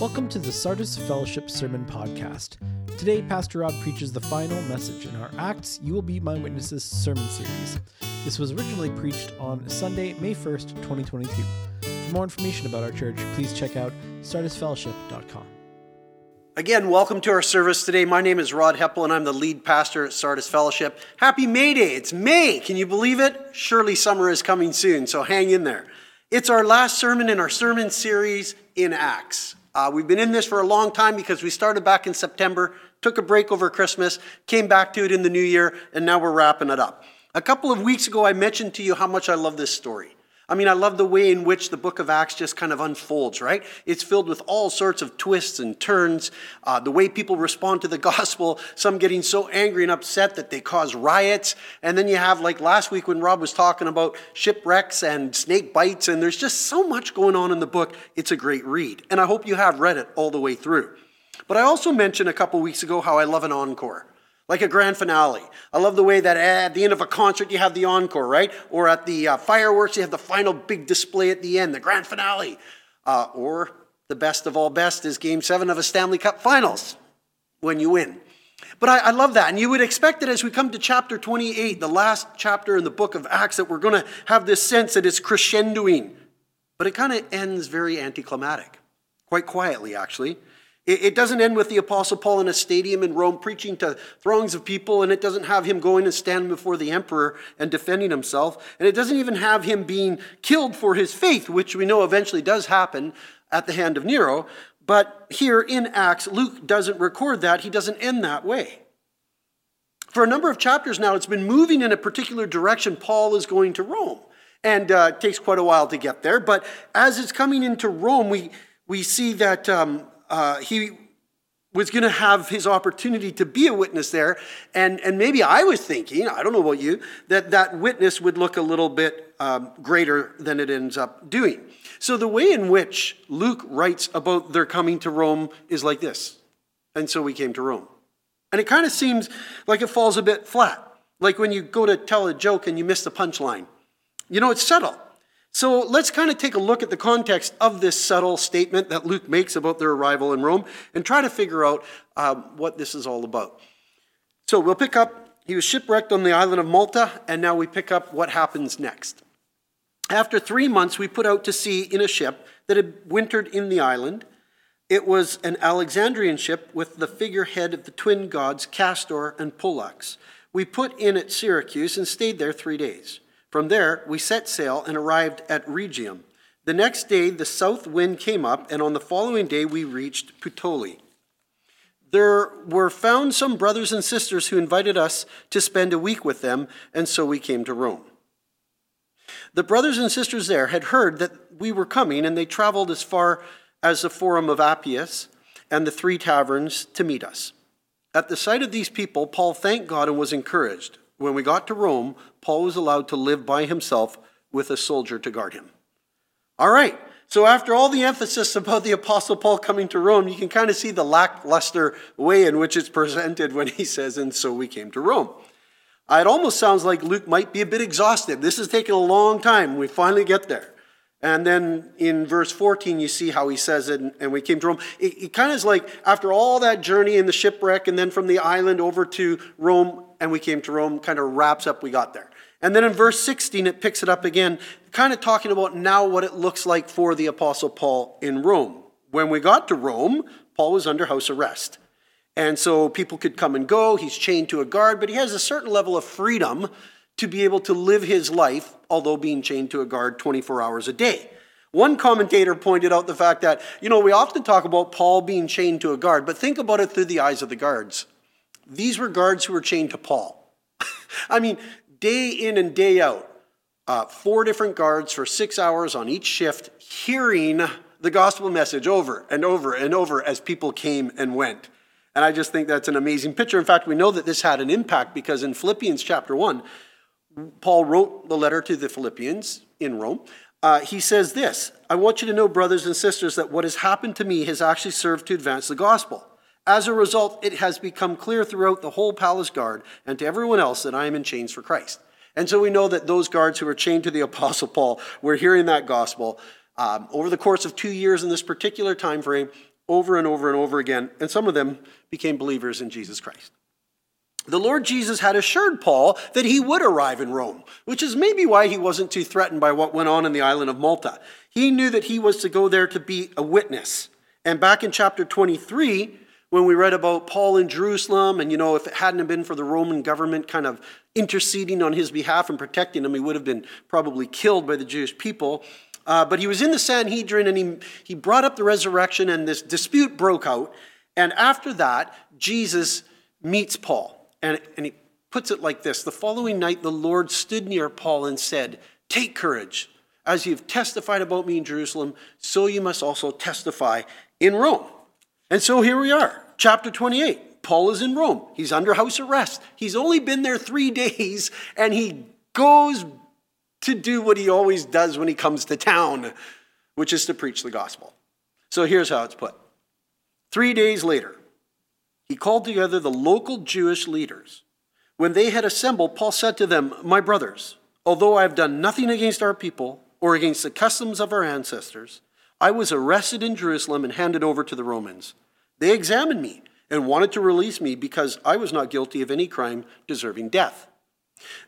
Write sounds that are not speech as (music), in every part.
Welcome to the Sardis Fellowship Sermon Podcast. Today, Pastor Rod preaches the final message in our Acts You Will Be My Witnesses sermon series. This was originally preached on Sunday, May 1st, 2022. For more information about our church, please check out sardisfellowship.com. Again, welcome to our service today. My name is Rod Heppel, and I'm the lead pastor at Sardis Fellowship. Happy May Day! It's May. Can you believe it? Surely summer is coming soon, so hang in there. It's our last sermon in our sermon series in Acts. Uh, we've been in this for a long time because we started back in September, took a break over Christmas, came back to it in the new year, and now we're wrapping it up. A couple of weeks ago, I mentioned to you how much I love this story. I mean, I love the way in which the book of Acts just kind of unfolds, right? It's filled with all sorts of twists and turns. Uh, the way people respond to the (laughs) gospel, some getting so angry and upset that they cause riots. And then you have, like last week when Rob was talking about shipwrecks and snake bites, and there's just so much going on in the book. It's a great read. And I hope you have read it all the way through. But I also mentioned a couple weeks ago how I love an encore like a grand finale. I love the way that at the end of a concert you have the encore, right? Or at the uh, fireworks you have the final big display at the end, the grand finale. Uh, or the best of all best is game seven of a Stanley Cup finals when you win. But I, I love that. And you would expect that as we come to chapter 28, the last chapter in the book of Acts, that we're going to have this sense that it's crescendoing. But it kind of ends very anticlimactic, quite quietly, actually. It doesn't end with the Apostle Paul in a stadium in Rome preaching to throngs of people, and it doesn't have him going and standing before the emperor and defending himself. And it doesn't even have him being killed for his faith, which we know eventually does happen at the hand of Nero. But here in Acts, Luke doesn't record that. He doesn't end that way. For a number of chapters now, it's been moving in a particular direction. Paul is going to Rome. And uh, it takes quite a while to get there. But as it's coming into Rome, we, we see that. Um, uh, he was going to have his opportunity to be a witness there. And, and maybe I was thinking, I don't know about you, that that witness would look a little bit um, greater than it ends up doing. So the way in which Luke writes about their coming to Rome is like this. And so we came to Rome. And it kind of seems like it falls a bit flat. Like when you go to tell a joke and you miss the punchline. You know, it's subtle. So let's kind of take a look at the context of this subtle statement that Luke makes about their arrival in Rome and try to figure out um, what this is all about. So we'll pick up, he was shipwrecked on the island of Malta, and now we pick up what happens next. After three months, we put out to sea in a ship that had wintered in the island. It was an Alexandrian ship with the figurehead of the twin gods Castor and Pollux. We put in at Syracuse and stayed there three days. From there, we set sail and arrived at Rhegium. The next day, the south wind came up, and on the following day, we reached Puteoli. There were found some brothers and sisters who invited us to spend a week with them, and so we came to Rome. The brothers and sisters there had heard that we were coming, and they traveled as far as the Forum of Appius and the Three Taverns to meet us. At the sight of these people, Paul thanked God and was encouraged. When we got to Rome, Paul was allowed to live by himself with a soldier to guard him. All right, so after all the emphasis about the Apostle Paul coming to Rome, you can kind of see the lackluster way in which it's presented when he says, and so we came to Rome. Uh, it almost sounds like Luke might be a bit exhausted. This has taken a long time. We finally get there. And then in verse 14, you see how he says it, and we came to Rome. It, it kind of is like after all that journey in the shipwreck, and then from the island over to Rome, and we came to Rome, kind of wraps up we got there. And then in verse 16, it picks it up again, kind of talking about now what it looks like for the Apostle Paul in Rome. When we got to Rome, Paul was under house arrest. And so people could come and go. He's chained to a guard, but he has a certain level of freedom to be able to live his life, although being chained to a guard 24 hours a day. One commentator pointed out the fact that, you know, we often talk about Paul being chained to a guard, but think about it through the eyes of the guards. These were guards who were chained to Paul. (laughs) I mean, day in and day out, uh, four different guards for six hours on each shift, hearing the gospel message over and over and over as people came and went. And I just think that's an amazing picture. In fact, we know that this had an impact because in Philippians chapter 1, Paul wrote the letter to the Philippians in Rome. Uh, he says this I want you to know, brothers and sisters, that what has happened to me has actually served to advance the gospel. As a result, it has become clear throughout the whole palace guard and to everyone else that I am in chains for Christ. And so we know that those guards who were chained to the (laughs) Apostle Paul were hearing that gospel. Um, over the course of two years in this particular time frame, over and over and over again, and some of them became believers in Jesus Christ. The Lord Jesus had assured Paul that he would arrive in Rome, which is maybe why he wasn't too threatened by what went on in the island of Malta. He knew that he was to go there to be a witness. And back in chapter 23, when we read about Paul in Jerusalem, and you know, if it hadn't been for the Roman government kind of interceding on his behalf and protecting him, he would have been probably killed by the Jewish people. Uh, but he was in the Sanhedrin and he, he brought up the resurrection, and this dispute broke out. And after that, Jesus meets Paul. And, and he puts it like this The following night, the Lord stood near Paul and said, Take courage. As you've testified about me in Jerusalem, so you must also testify in Rome. And so here we are, chapter 28. Paul is in Rome. He's under house arrest. He's only been there three (laughs) days, and he goes to do what he always does when he comes to town, which is to preach the gospel. So here's how it's put Three days later, he called together the local Jewish leaders. When they had assembled, Paul said to them, My brothers, although I have done nothing against our people or against the customs of our ancestors, I was arrested in Jerusalem and handed over to the Romans. They examined me and wanted to release me because I was not guilty of any crime deserving death.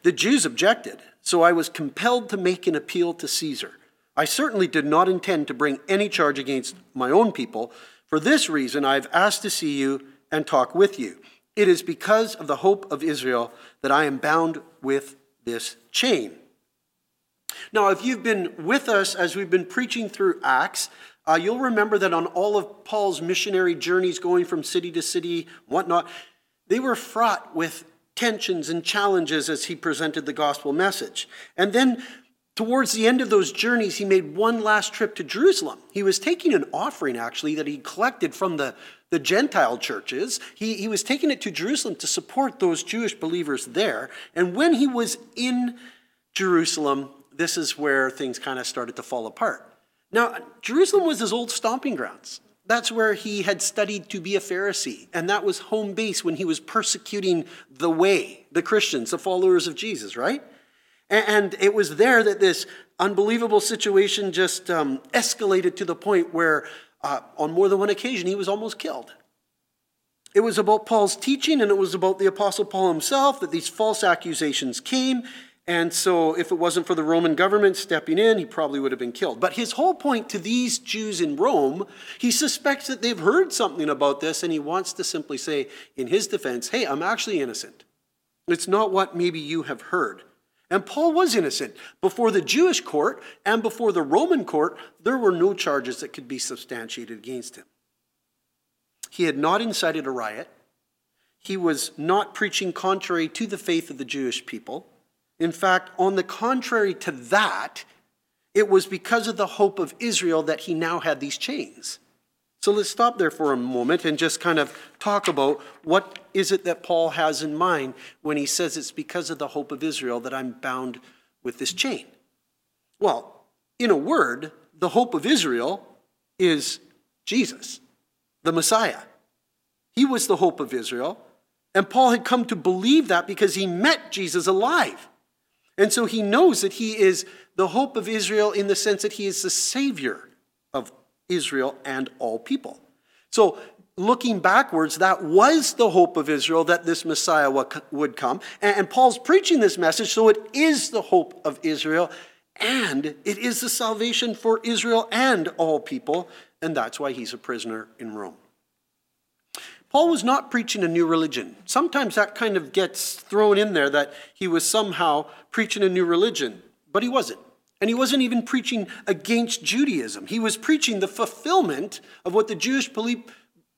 The Jews objected, so I was compelled to make an appeal to Caesar. I certainly did not intend to bring any charge against my own people. For this reason, I have asked to see you and talk with you. It is because of the hope of Israel that I am bound with this chain. Now, if you've been with us as we've been preaching through Acts, uh, you'll remember that on all of Paul's missionary journeys going from city to city, whatnot, they were fraught with tensions and challenges as he presented the gospel message. And then Towards the end of those journeys, he made one last trip to Jerusalem. He was taking an offering, actually, that he collected from the, the Gentile churches. He, he was taking it to Jerusalem to support those Jewish believers there. And when he was in Jerusalem, this is where things kind of started to fall apart. Now, Jerusalem was his old stomping grounds. That's where he had studied to be a Pharisee, and that was home base when he was persecuting the way, the Christians, the followers of Jesus, right? And it was there that this unbelievable situation just um, escalated to the point where, uh, on more than one occasion, he was almost killed. It was about Paul's teaching and it was about the Apostle Paul himself that these false accusations came. And so, if it wasn't for the Roman government stepping in, he probably would have been killed. But his whole point to these Jews in Rome, he suspects that they've heard something about this and he wants to simply say, in his defense, hey, I'm actually innocent. It's not what maybe you have heard. And Paul was innocent. Before the Jewish court and before the Roman court, there were no charges that could be substantiated against him. He had not incited a riot. He was not preaching contrary to the faith of the Jewish people. In fact, on the contrary to that, it was because of the hope of Israel that he now had these chains. So let's stop there for a moment and just kind of talk about what is it that Paul has in mind when he says it's because of the hope of Israel that I'm bound with this chain. Well, in a word, the hope of Israel is Jesus, the Messiah. He was the hope of Israel, and Paul had come to believe that because he met Jesus alive. And so he knows that he is the hope of Israel in the sense that he is the Savior of Israel and all people. So, looking backwards, that was the hope of Israel that this Messiah would come. And Paul's preaching this message, so it is the hope of Israel, and it is the salvation for Israel and all people, and that's why he's a prisoner in Rome. Paul was not preaching a new religion. Sometimes that kind of gets thrown in there that he was somehow preaching a new religion, but he wasn't. And he wasn't even preaching against Judaism. He was preaching the fulfillment of what the Jewish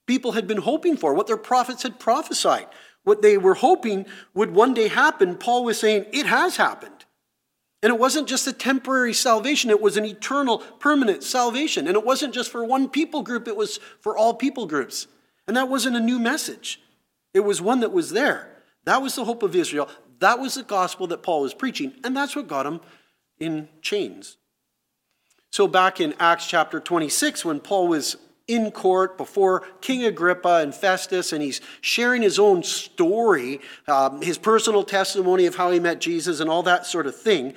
people had been hoping for, what their prophets had prophesied. What they were hoping would one day happen, Paul was saying, it has happened. And it wasn't just a temporary salvation, it was an eternal, permanent salvation. And it wasn't just for one people group, it was for all people groups. And that wasn't a new message, it was one that was there. That was the hope of Israel. That was the gospel that Paul was preaching. And that's what got him in chains. So, back in Acts chapter 26, when Paul was in court before King Agrippa and Festus, and he's sharing his own story, um, his personal testimony of how he met Jesus, and all that sort of thing.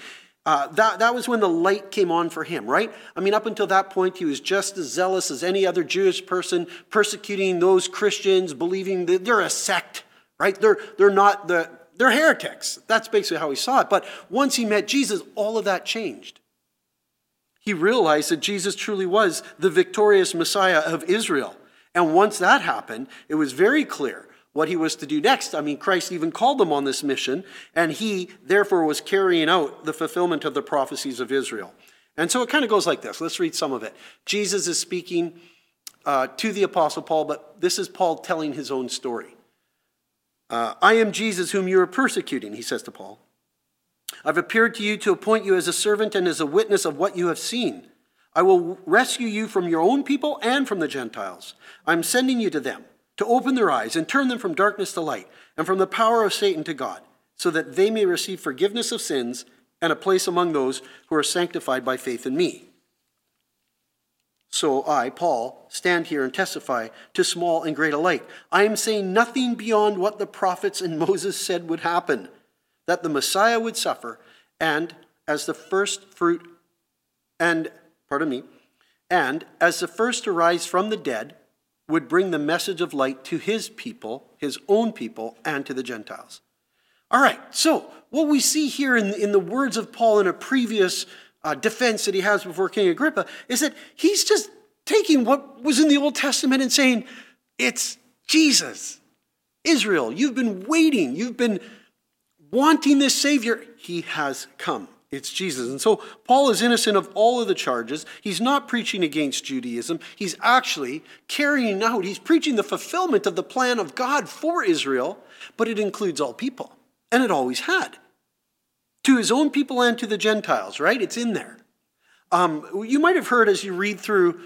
Uh, that, that was when the light came on for him, right? I mean, up until that point, he was just as zealous as any other Jewish person, persecuting those Christians, believing that they're a sect, right? They're, they're not the, they're heretics. That's basically how he saw it. But once he met Jesus, all of that changed. He realized that Jesus truly was the victorious Messiah of Israel. And once that happened, it was very clear what he was to do next. I mean, Christ even called them on this mission, and he therefore was carrying out the fulfillment of the prophecies of Israel. And so it kind of goes like this. Let's read some of it. Jesus is speaking uh, to the Apostle Paul, but this is Paul telling his own story. Uh, I am Jesus whom you are persecuting, he says to Paul. I've appeared to you to appoint you as a servant and as a witness of what you have seen. I will rescue you from your own people and from the Gentiles. I'm sending you to them to open their eyes and turn them from darkness to light and from the power of Satan to God, so that they may receive forgiveness of sins and a place among those who are sanctified by faith in me. So I, Paul, stand here and testify to small and great alike. I am saying nothing beyond what the prophets and (laughs) Moses said would happen that the Messiah would suffer, and as the first fruit, and, pardon me, and as the first to rise from the dead, would bring the message of light to his people, his own people, and to the Gentiles. All right, so what we see here in, in the words of Paul in a previous uh, defense that he has before King Agrippa is that he's just taking what was in the Old Testament and saying, it's Jesus. Israel, you've been waiting, you've been wanting this Savior. He has come. It's Jesus. And so Paul is innocent of all of the charges. He's not preaching against Judaism. He's actually carrying out, he's preaching the fulfillment of the plan of God for Israel, but it includes all people. And it always had. To his own people and to the Gentiles, right? It's in there. Um, you might have heard as you read through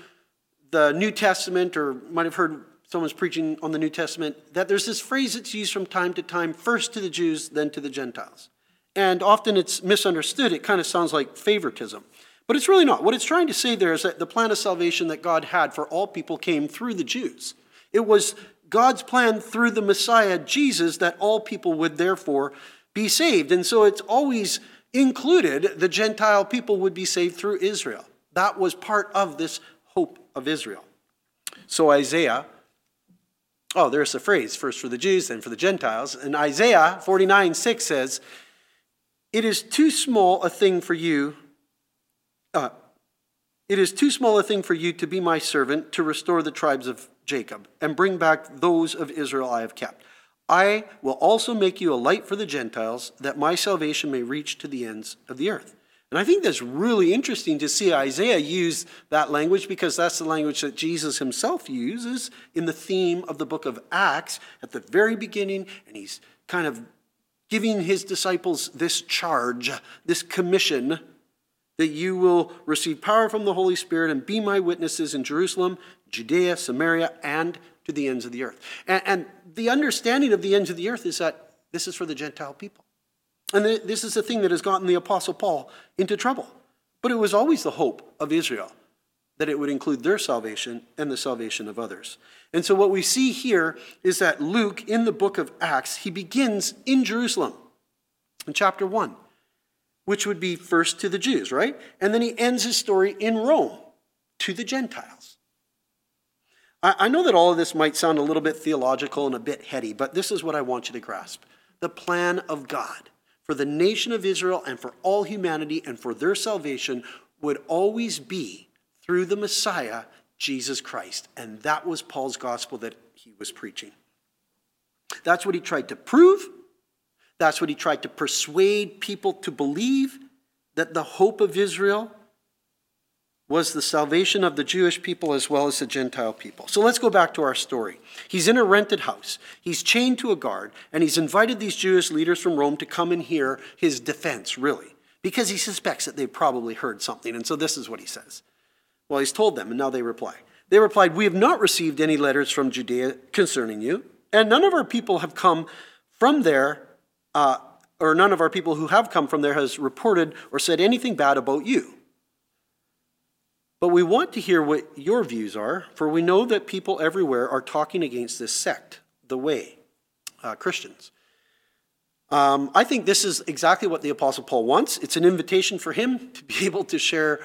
the New Testament, or might have heard someone's preaching on the New Testament, that there's this phrase that's used from time to time first to the Jews, then to the Gentiles. And often it's misunderstood. It kind of sounds like favoritism. But it's really not. What it's trying to say there is that the plan of salvation that God had for all people came through the Jews. It was God's plan through the Messiah, Jesus, that all people would therefore be saved. And so it's always included the Gentile people would be saved through Israel. That was part of this hope of Israel. So Isaiah, oh, there's the phrase, first for the Jews, then for the Gentiles. And Isaiah 49 6 says, it is too small a thing for you. Uh, it is too small a thing for you to be my servant to restore the tribes of Jacob and bring back those of Israel I have kept. I will also make you a light for the Gentiles, that my salvation may reach to the ends of the earth. And I think that's really interesting to see Isaiah use that language because that's the language that Jesus himself uses in the theme of the book of Acts at the very beginning. And he's kind of giving his disciples this charge, this commission, that you will receive power from the Holy Spirit and be my witnesses in Jerusalem, Judea, Samaria, and to the ends of the earth. And, and the understanding of the ends of the earth is that this is for the Gentile people. And this is the thing that has gotten the Apostle Paul into trouble. But it was always the hope of Israel that it would include their salvation and the salvation of others. And so, what we see here is that Luke, in the book of Acts, he begins in Jerusalem in chapter 1, which would be first to the Jews, right? And then he ends his story in Rome to the Gentiles. I know that all of this might sound a little bit theological and a bit heady, but this is what I want you to grasp the plan of God for the nation of Israel and for all humanity and for their salvation would always be through the Messiah Jesus Christ. And that was Paul's gospel that he was preaching. That's what he tried to prove. That's what he tried to persuade people to believe that the hope of Israel was the salvation of the Jewish people as well as the Gentile people. So let's go back to our story. He's in a rented house, he's chained to a guard, and he's invited these Jewish leaders from Rome to come and hear his defense, really, because he suspects that they've probably heard something. And so this is what he says well, he's told them, and now they reply. They replied, We have not received any letters from Judea concerning you, and none of our people have come from there, uh, or none of our people who have come from there has reported or said anything bad about you. But we want to hear what your views are, for we know that people everywhere are talking against this sect, the Way, uh, Christians. Um, I think this is exactly what the Apostle Paul wants. It's an invitation for him to be (laughs) able to share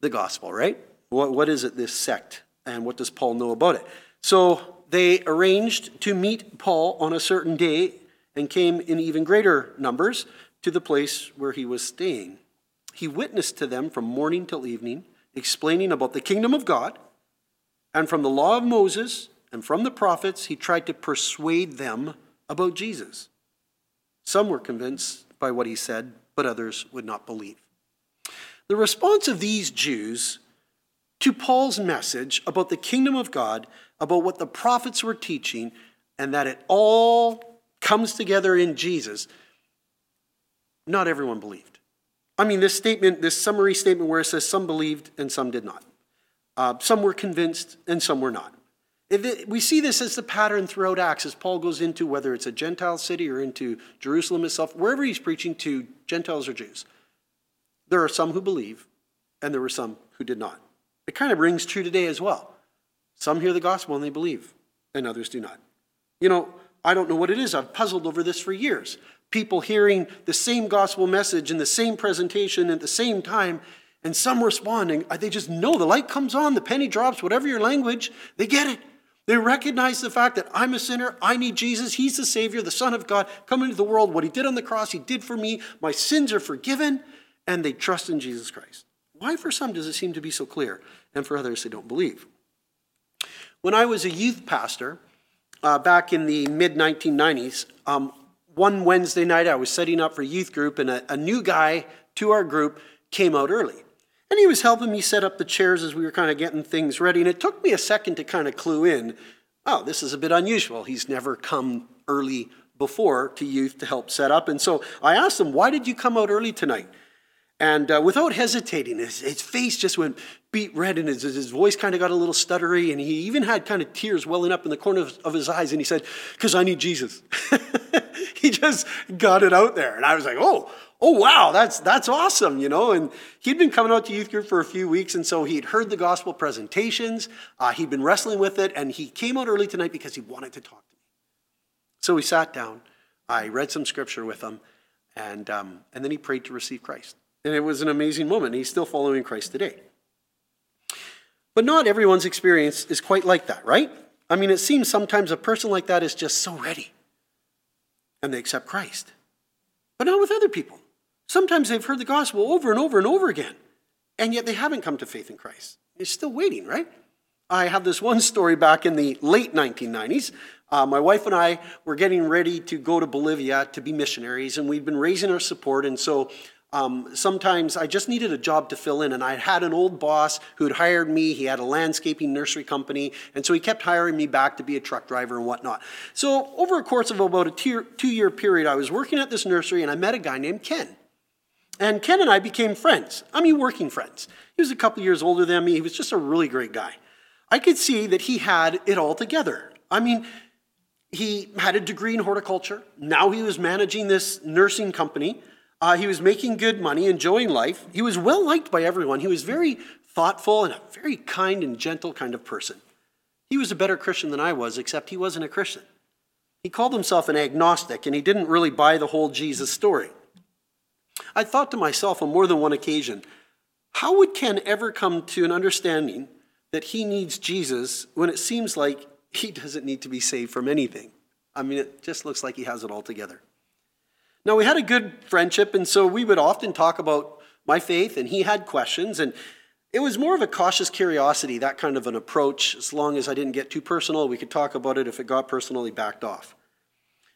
the gospel, right? What, what is it, this sect? And what does Paul know about it? So they arranged to meet Paul on a certain day and came in even greater numbers to the place where he was staying. He witnessed to them from morning till evening, explaining about the kingdom of God. And from the law of Moses and from the prophets, he tried to persuade them about Jesus. Some were convinced by what he said, but others would not believe. The response of these Jews to Paul's message about the kingdom of God, about what the prophets were teaching, and that it all comes together in Jesus, not everyone believed. I mean, this statement, this summary statement where it says some believed and some did not. Uh, some were convinced and some were not. It, we see this as the pattern throughout Acts as Paul goes into whether it's a Gentile city or into Jerusalem itself, wherever he's preaching to Gentiles or Jews. There are some who believe, and there were some who did not. It kind of rings true today as well. Some hear the gospel and they believe, and others do not. You know, I don't know what it is. I've puzzled over this for years. People hearing the same gospel message in the same presentation at the same time, and some responding. Uh, they just know the light comes on, the penny drops, whatever your language, they get it. They recognize the fact that I'm a sinner. I need Jesus. He's the Savior, the Son of God, come into the world. What He did on the cross, He did for me. My sins are forgiven. And they trust in Jesus Christ. Why, for some, does it seem to be so clear? And for others, they don't believe. When I was a youth pastor uh, back in the mid 1990s, um, one Wednesday night I was setting up for youth group, and a, a new guy to our group came out early. And he was helping me set up the chairs as we were kind of getting things ready. And it took me a second to kind of clue in oh, this is a bit unusual. He's never come early before to youth to help set up. And so I asked him, Why did you come out early tonight? And uh, without hesitating, his, his, face just went beat red and his, his voice kind of got a little stuttery. And he even had kind of tears welling up in the corner of, of his eyes. And he said, Because I need Jesus. (laughs) he just got it out there. And I was like, Oh, oh wow that's that's awesome you know and he'd been coming out to youth group for a few weeks and so he'd heard the gospel presentations uh, he'd been wrestling with it and he came out early tonight because he wanted to talk to me so we sat down i read some scripture with him and um, and then he prayed to receive christ and it was an amazing moment he's still following christ today but not everyone's experience is quite like that right i mean it seems sometimes a person like that is just so ready and they accept christ but not with other people Sometimes they've heard the gospel over and over and over again, and yet they haven't come to faith in Christ. They're still waiting, right? I have this one story back in the late 1990s. Uh, my wife and I were getting ready to go to Bolivia to be missionaries, and we'd been raising our support. And so um, sometimes I just needed a job to fill in, and I had an old boss who had hired me. He had a landscaping nursery company, and so he kept hiring me back to be a truck driver and whatnot. So over a course of about a two year period, I was working at this nursery, and I met a guy named Ken. And Ken and I became friends. I mean, working friends. He was a couple years older than me. He was just a really great guy. I could see that he had it all together. I mean, he had a degree in horticulture. Now he was managing this nursing company. Uh, he was making good money, enjoying life. He was well liked by everyone. He was very thoughtful and a very kind and gentle kind of person. He was a better Christian than I was, except he wasn't a Christian. He called himself an agnostic, and he didn't really buy the whole Jesus story. I thought to myself on more than one occasion, how would Ken ever come to an understanding that he needs Jesus when it seems like he doesn't need to be saved from anything? I mean, it just looks like he has it all together. Now, we had a good friendship, and so we would often talk about my faith, and he had questions, and it was more of a cautious curiosity, that kind of an approach. As long as I didn't get too personal, we could talk about it. If it got personal, he backed off.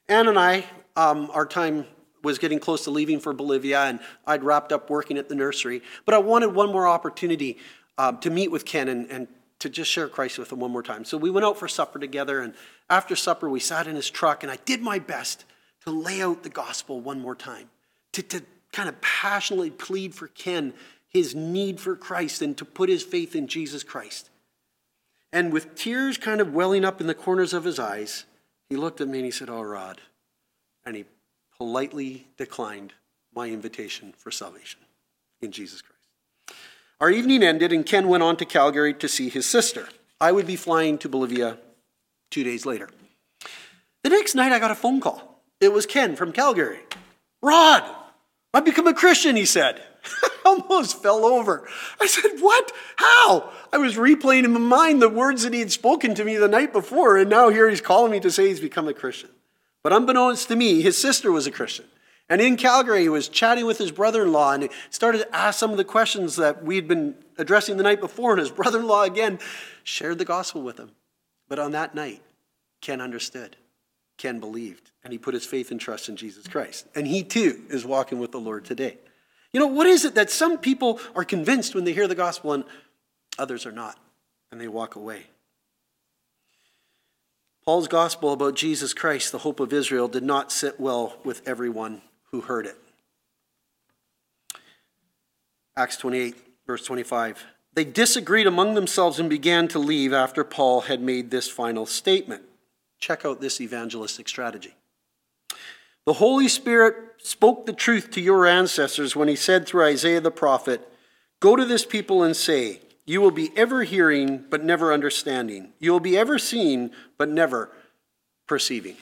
Ann and I, um, our time was getting close to leaving for Bolivia, and I'd wrapped up working at the nursery. But I wanted one more opportunity uh, to meet with Ken and, and to just share Christ with him one more time. So we went out for supper together, and after supper, we sat in his truck, and I did my best to lay out the gospel one more time, to, to kind of passionately plead for Ken his need for Christ and to put his faith in Jesus Christ. And with tears kind of welling up in the corners of his eyes, he looked at me and he said, Oh, Rod. And he politely declined my invitation for salvation in Jesus Christ. Our evening ended, and Ken went on to Calgary to see his sister. I would be flying to Bolivia two days later. The next night, I got a phone call. It was Ken from Calgary. Rod, I've become a Christian, he said. (laughs) Almost fell over. I said, What? How? I was replaying in my mind the words that he had spoken to me the night before, and now here he's calling me to say he's become a Christian. But unbeknownst to me, his sister was a Christian. And in Calgary, he was chatting with his brother in law and he started to ask some of the questions that we'd been addressing the night before. And his brother in law again shared the gospel with him. But on that night, Ken understood. Ken believed. And he put his faith and trust in Jesus Christ. And he too is walking with the Lord today. You know, what is it that some people are convinced when they hear the gospel and others are not? And they walk away. Paul's gospel about Jesus Christ, the hope of Israel, did not sit well with everyone who heard it. Acts 28, verse 25. They disagreed among themselves and began to leave after Paul had made this final statement. Check out this evangelistic strategy. The Holy Spirit spoke the truth to your ancestors when he said through Isaiah the prophet, Go to this people and say, You will be ever hearing, but never understanding. You will be ever seeing, but never perceiving.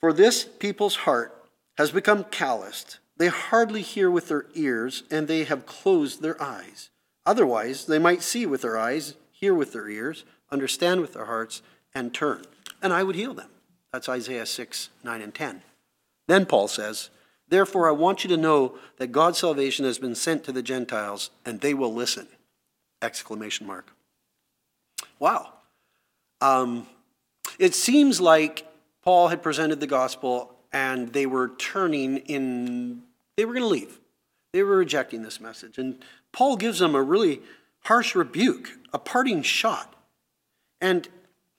For this people's heart has become calloused. They hardly hear with their ears, and they have closed their eyes. Otherwise, they might see with their eyes, hear with their ears, understand with their hearts, and turn. And I would heal them. That's Isaiah 6, 9, and 10. Then Paul says, Therefore, I want you to know that God's salvation has been sent to the Gentiles, and they will listen! Exclamation mark. Wow. Um, it seems like Paul had presented the gospel and they were turning in, they were going to leave. They were rejecting this message. And Paul gives them a really harsh rebuke, a parting shot. And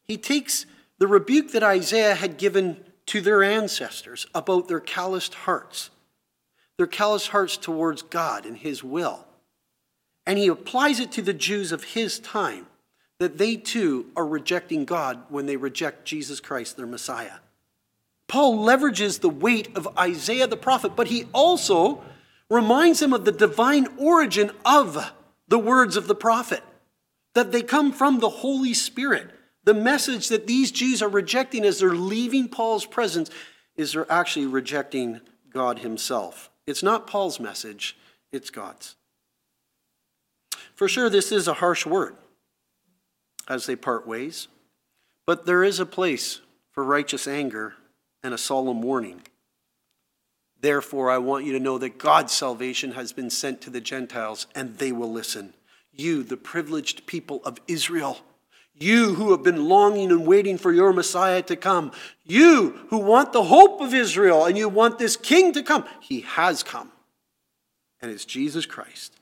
he takes the rebuke that Isaiah had given to their ancestors about their calloused hearts, their calloused hearts towards God and his will. And he applies it to the Jews of his time that they too are rejecting God when they reject Jesus Christ, their Messiah. Paul leverages the weight of Isaiah the prophet, but he also reminds them of the divine origin of the words of the prophet, that they come from the Holy Spirit. The message that these Jews are rejecting as they're leaving Paul's presence is they're actually rejecting God himself. It's not Paul's message, it's God's. For sure, this is a harsh word as they part ways. But there is a place for righteous anger and a solemn warning. Therefore, I want you to know that God's salvation has been sent to the Gentiles, and they will listen. You, the privileged people of Israel, you who have been longing and waiting for your Messiah to come, you who want the hope of Israel and you want this king to come, he has come. And it's Jesus Christ.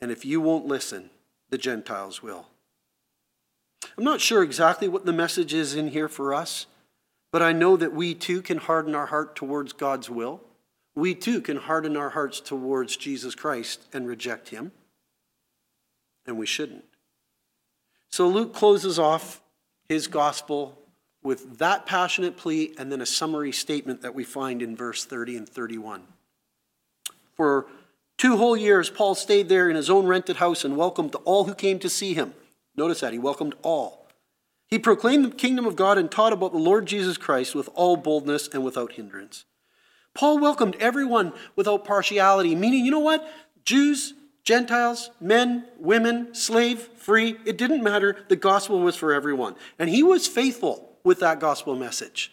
And if you won't listen, the Gentiles will. I'm not sure exactly what the message is in here for us, but I know that we too can harden our heart towards God's will. We too can harden our hearts towards Jesus Christ and reject him. And we shouldn't. So Luke closes off his gospel with that passionate plea and then a summary statement that we find in verse 30 and 31. For two whole years, Paul stayed there in his own rented house and welcomed all who came to see him. Notice that. He welcomed all. He proclaimed the kingdom of God and taught about the Lord Jesus Christ with all boldness and without hindrance. Paul welcomed everyone without partiality, meaning, you know what? Jews, Gentiles, men, women, slave, free, it didn't matter. The gospel was for everyone. And he was faithful with that gospel message.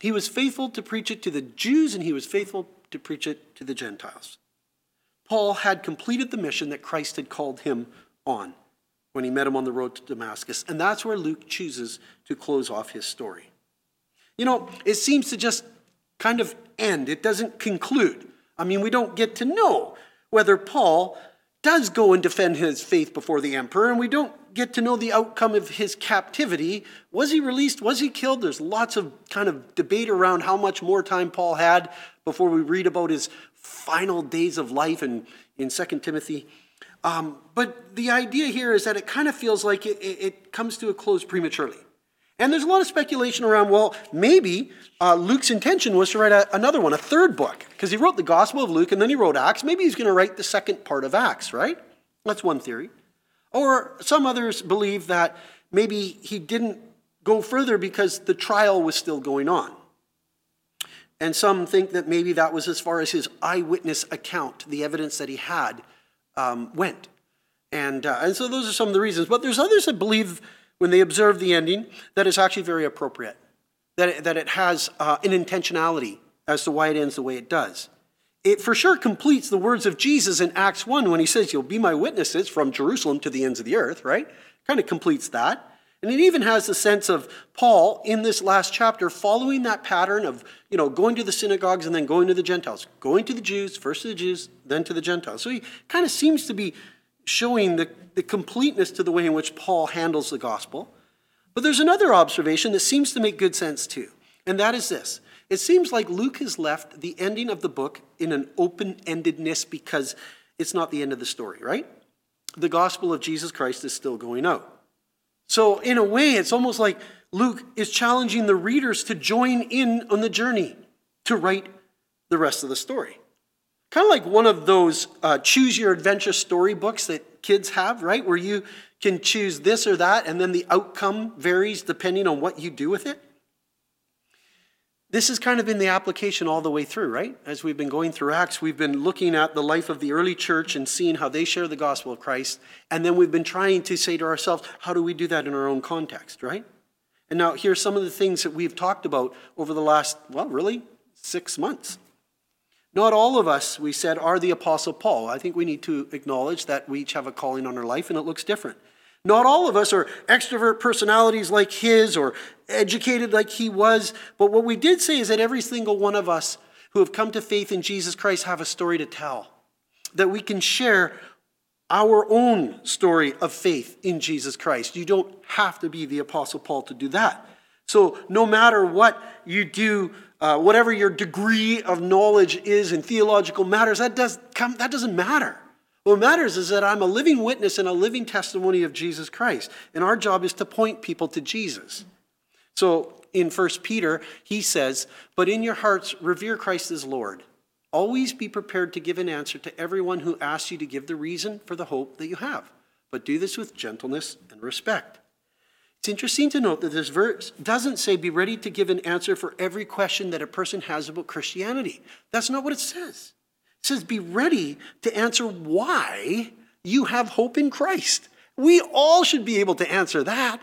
He was faithful to preach it to the Jews and he was faithful to preach it to the Gentiles. Paul had completed the mission that Christ had called him on when he met him on the road to Damascus. And that's where Luke chooses to close off his story. You know, it seems to just kind of end, it doesn't conclude. I mean, we don't get to know whether Paul does go and defend his faith before the emperor, and we don't get to know the outcome of his captivity. Was he released? Was he killed? There's lots of kind of debate around how much more time Paul had before we read about his final days of life in, in 2 Timothy. Um, but the idea here is that it kind of feels like it, it, it, comes to a close prematurely. And there's a lot of speculation around, well, maybe uh, Luke's intention was to write a, another one, a third book, because he wrote the Gospel of Luke and then he wrote Acts. Maybe he's going to write the second part of Acts, right? That's one theory. Or some others believe that maybe he didn't go further because the trial was still going on. And some think that maybe that was as far as his eyewitness account, the evidence that he had, um, went. And, uh, and so those are some of the reasons. But there's others that believe, when they observe the ending, that it's actually very appropriate, that it, that it has uh, an intentionality as to why it ends the way it does. It for sure completes the words of Jesus in Acts 1 when he says, You'll be my witnesses from Jerusalem to the ends of the earth, right? Kind of completes that. And it even has the sense of Paul in this last chapter following that pattern of, you know, going to the synagogues and then going to the Gentiles, going to the Jews, first to the Jews, then to the Gentiles. So he kind of seems to be showing the, the completeness to the way in which Paul handles the gospel. But there's another observation that seems to make good sense too, and that is this. It seems like Luke has left the ending of the book in an open endedness because it's not the end of the story, right? The gospel of Jesus Christ is still going out. So, in a way, it's almost like Luke is challenging the readers to join in on the journey to write the rest of the story. Kind of like one of those uh, choose your adventure storybooks that kids have, right? Where you can choose this or that, and then the outcome varies depending on what you do with it. This has kind of been the application all the way through, right? As we've been going through Acts, we've been looking at the life of the early church and seeing how they share the gospel of Christ. And then we've been trying to say to ourselves, how do we do that in our own context, right? And now here's some of the things that we've talked about over the last, well, really, six months. Not all of us, we said, are the Apostle Paul. I think we need to acknowledge that we each have a calling on our life and it looks different. Not all of us are extrovert personalities like his or educated like he was, but what we did say is that every single one of us who have come to faith in Jesus Christ have a story to tell. That we can share our own story of faith in Jesus Christ. You don't have to be the Apostle Paul to do that. So, no matter what you do, uh, whatever your degree of knowledge is in theological matters, that, does come, that doesn't matter. What matters is that I'm a living witness and a living testimony of Jesus Christ. And our job is to point people to Jesus. So in 1 Peter, he says, But in your hearts, revere Christ as Lord. Always be prepared to give an answer to everyone who asks you to give the reason for the hope that you have. But do this with gentleness and respect. It's interesting to note that this verse doesn't say be ready to give an answer for every question that a person has about Christianity. That's not what it says. It says, be ready to answer why you have hope in Christ. We all should be able to answer that.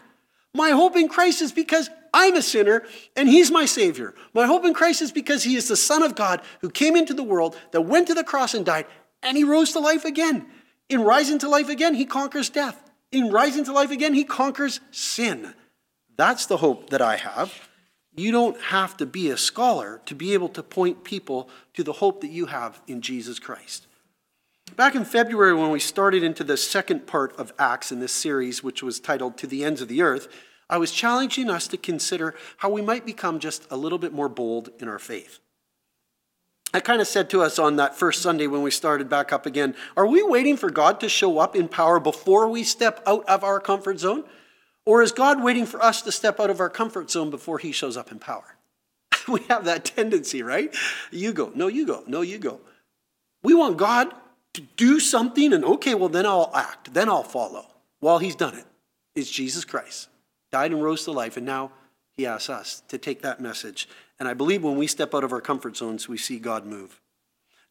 My hope in Christ is because I'm a sinner and He's my Savior. My hope in Christ is because He is the Son of God who came into the world, that went to the cross and died, and He rose to life again. In rising to life again, He conquers death. In rising to life again, He conquers sin. That's the hope that I have. You don't have to be a scholar to be able to point people to the hope that you have in Jesus Christ. Back in February, when we started into the second part of Acts in this series, which was titled To the Ends of the Earth, I was challenging us to consider how we might become just a little bit more bold in our faith. I kind of said to us on that first Sunday when we started back up again Are we waiting for God to show up in power before we step out of our comfort zone? Or is God waiting for us to step out of our comfort zone before he shows up in power? (laughs) we have that tendency, right? You go, no, you go, no, you go. We want God to do something, and okay, well, then I'll act, then I'll follow. Well, he's done it. It's Jesus Christ, died and rose to life, and now he asks us to take that message. And I believe when we step out of our comfort zones, we see God move.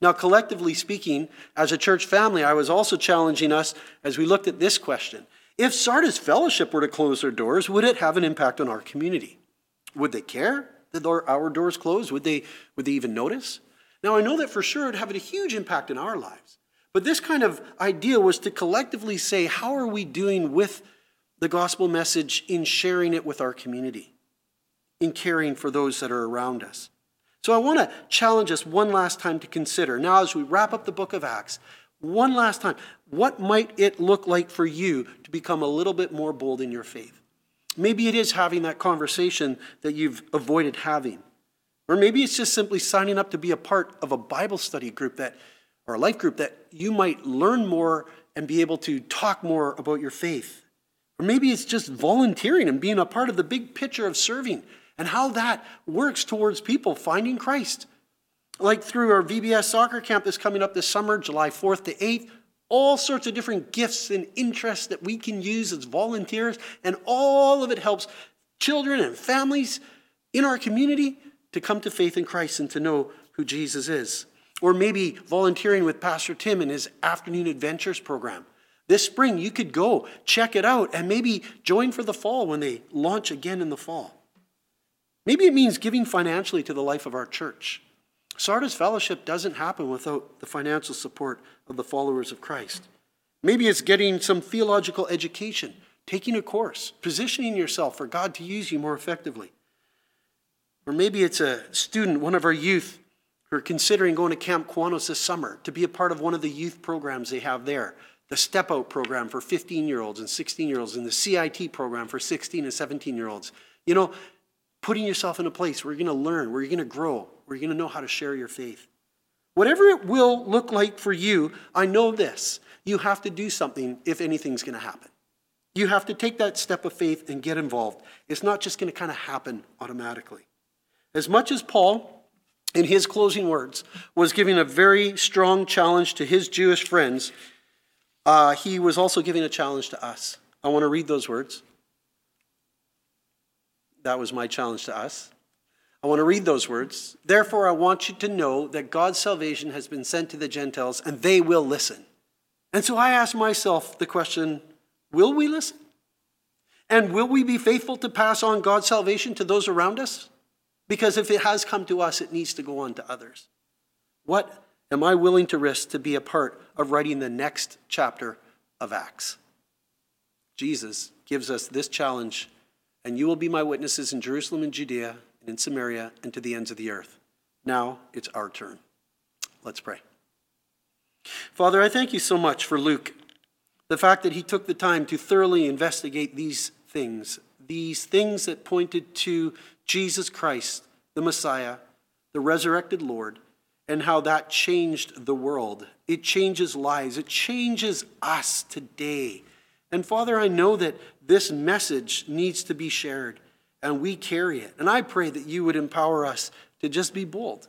Now, collectively speaking, as a church family, I was also challenging us as we looked at this question if Sardis Fellowship were to close their doors, would it have an impact on our community? Would they care that our doors closed? Would they, would they even notice? Now, I know that for sure it would have a huge impact in our lives. But this kind of idea was to collectively say, how are we doing with the gospel message in sharing it with our community, in caring for those that are around us? So I want to challenge us one last time to consider, now as we wrap up the book of Acts, one last time, what might it look like for you to become a little bit more bold in your faith? Maybe it is having that conversation that you've avoided having. Or maybe it's just simply signing up to be a part of a Bible study group that or a life group that you might learn more and be able to talk more about your faith. Or maybe it's just volunteering and being a part of the big picture of serving and how that works towards people finding Christ like through our VBS soccer camp that's coming up this summer, July 4th to 8th, all sorts of different gifts and interests that we can use as volunteers, and all of it helps children and families in our community to come to faith in Christ and to know who Jesus is. Or maybe volunteering with Pastor Tim in his Afternoon Adventures program. This spring, you could go check it out and maybe join for the fall when they launch again in the fall. Maybe it means giving financially to the life of our church. Sardis Fellowship doesn't happen without the financial support of the followers of Christ. Maybe it's getting some theological education, taking a course, positioning yourself for God to use you more effectively. Or maybe it's a student, one of our youth, who are considering going to Camp Kiwanis this summer to be a part of one of the youth programs they have there the Step Out program for 15 year olds and 16 year olds, and the CIT program for 16 and 17 year olds. You know, putting yourself in a place where you're going to learn, where you're going to grow, where you're going to know how to share your faith. Whatever it will look like for you, I know this. You have to do something if anything's going to happen. You have to take that step of faith and get involved. It's not just going to kind of happen automatically. As much as Paul, in his closing words, was giving a very strong challenge to his Jewish friends, uh, he was also giving a challenge to us. I want to read those words. That was my challenge to us. I want to read those words. Therefore, I want you to know that God's salvation has been sent to the Gentiles and they will listen. And so I ask myself the question will we listen? And will we be faithful to pass on God's salvation to those around us? Because if it has come to us, it needs to go on to others. What am I willing to risk to be a part of writing the next chapter of Acts? Jesus gives us this challenge, and you will be my witnesses in Jerusalem and Judea and in Samaria and to the ends of the earth. Now it's our turn. Let's pray. Father, I thank you so much for Luke. The fact that he took the time to thoroughly investigate these things, these things that pointed to Jesus Christ, the Messiah, the resurrected Lord, and how that changed the world. It changes lives, it changes us today. And Father, I know that this message needs to be shared and we carry it. And I pray that you would empower us to just be bold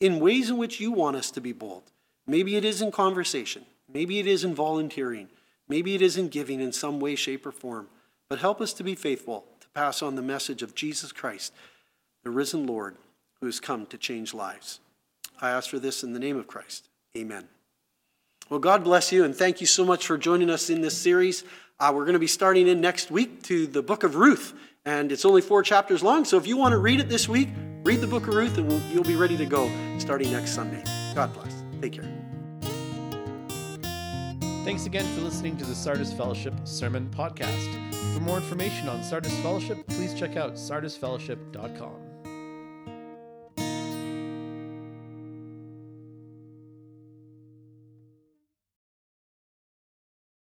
in ways in which you want us to be bold. Maybe it is in conversation, maybe it is in volunteering, maybe it is in giving in some way, shape, or form. But help us to be faithful to pass on the message of Jesus Christ, the risen Lord who has come to change lives. I ask for this in the name of Christ. Amen. Well, God bless you, and thank you so much for joining us in this series. Uh, we're going to be starting in next week to the book of Ruth, and it's only four chapters long. So if you want to read it this week, read the book of Ruth, and you'll be ready to go starting next Sunday. God bless. Take care. Thanks again for listening to the Sardis Fellowship Sermon Podcast. For more information on Sardis Fellowship, please check out sardisfellowship.com.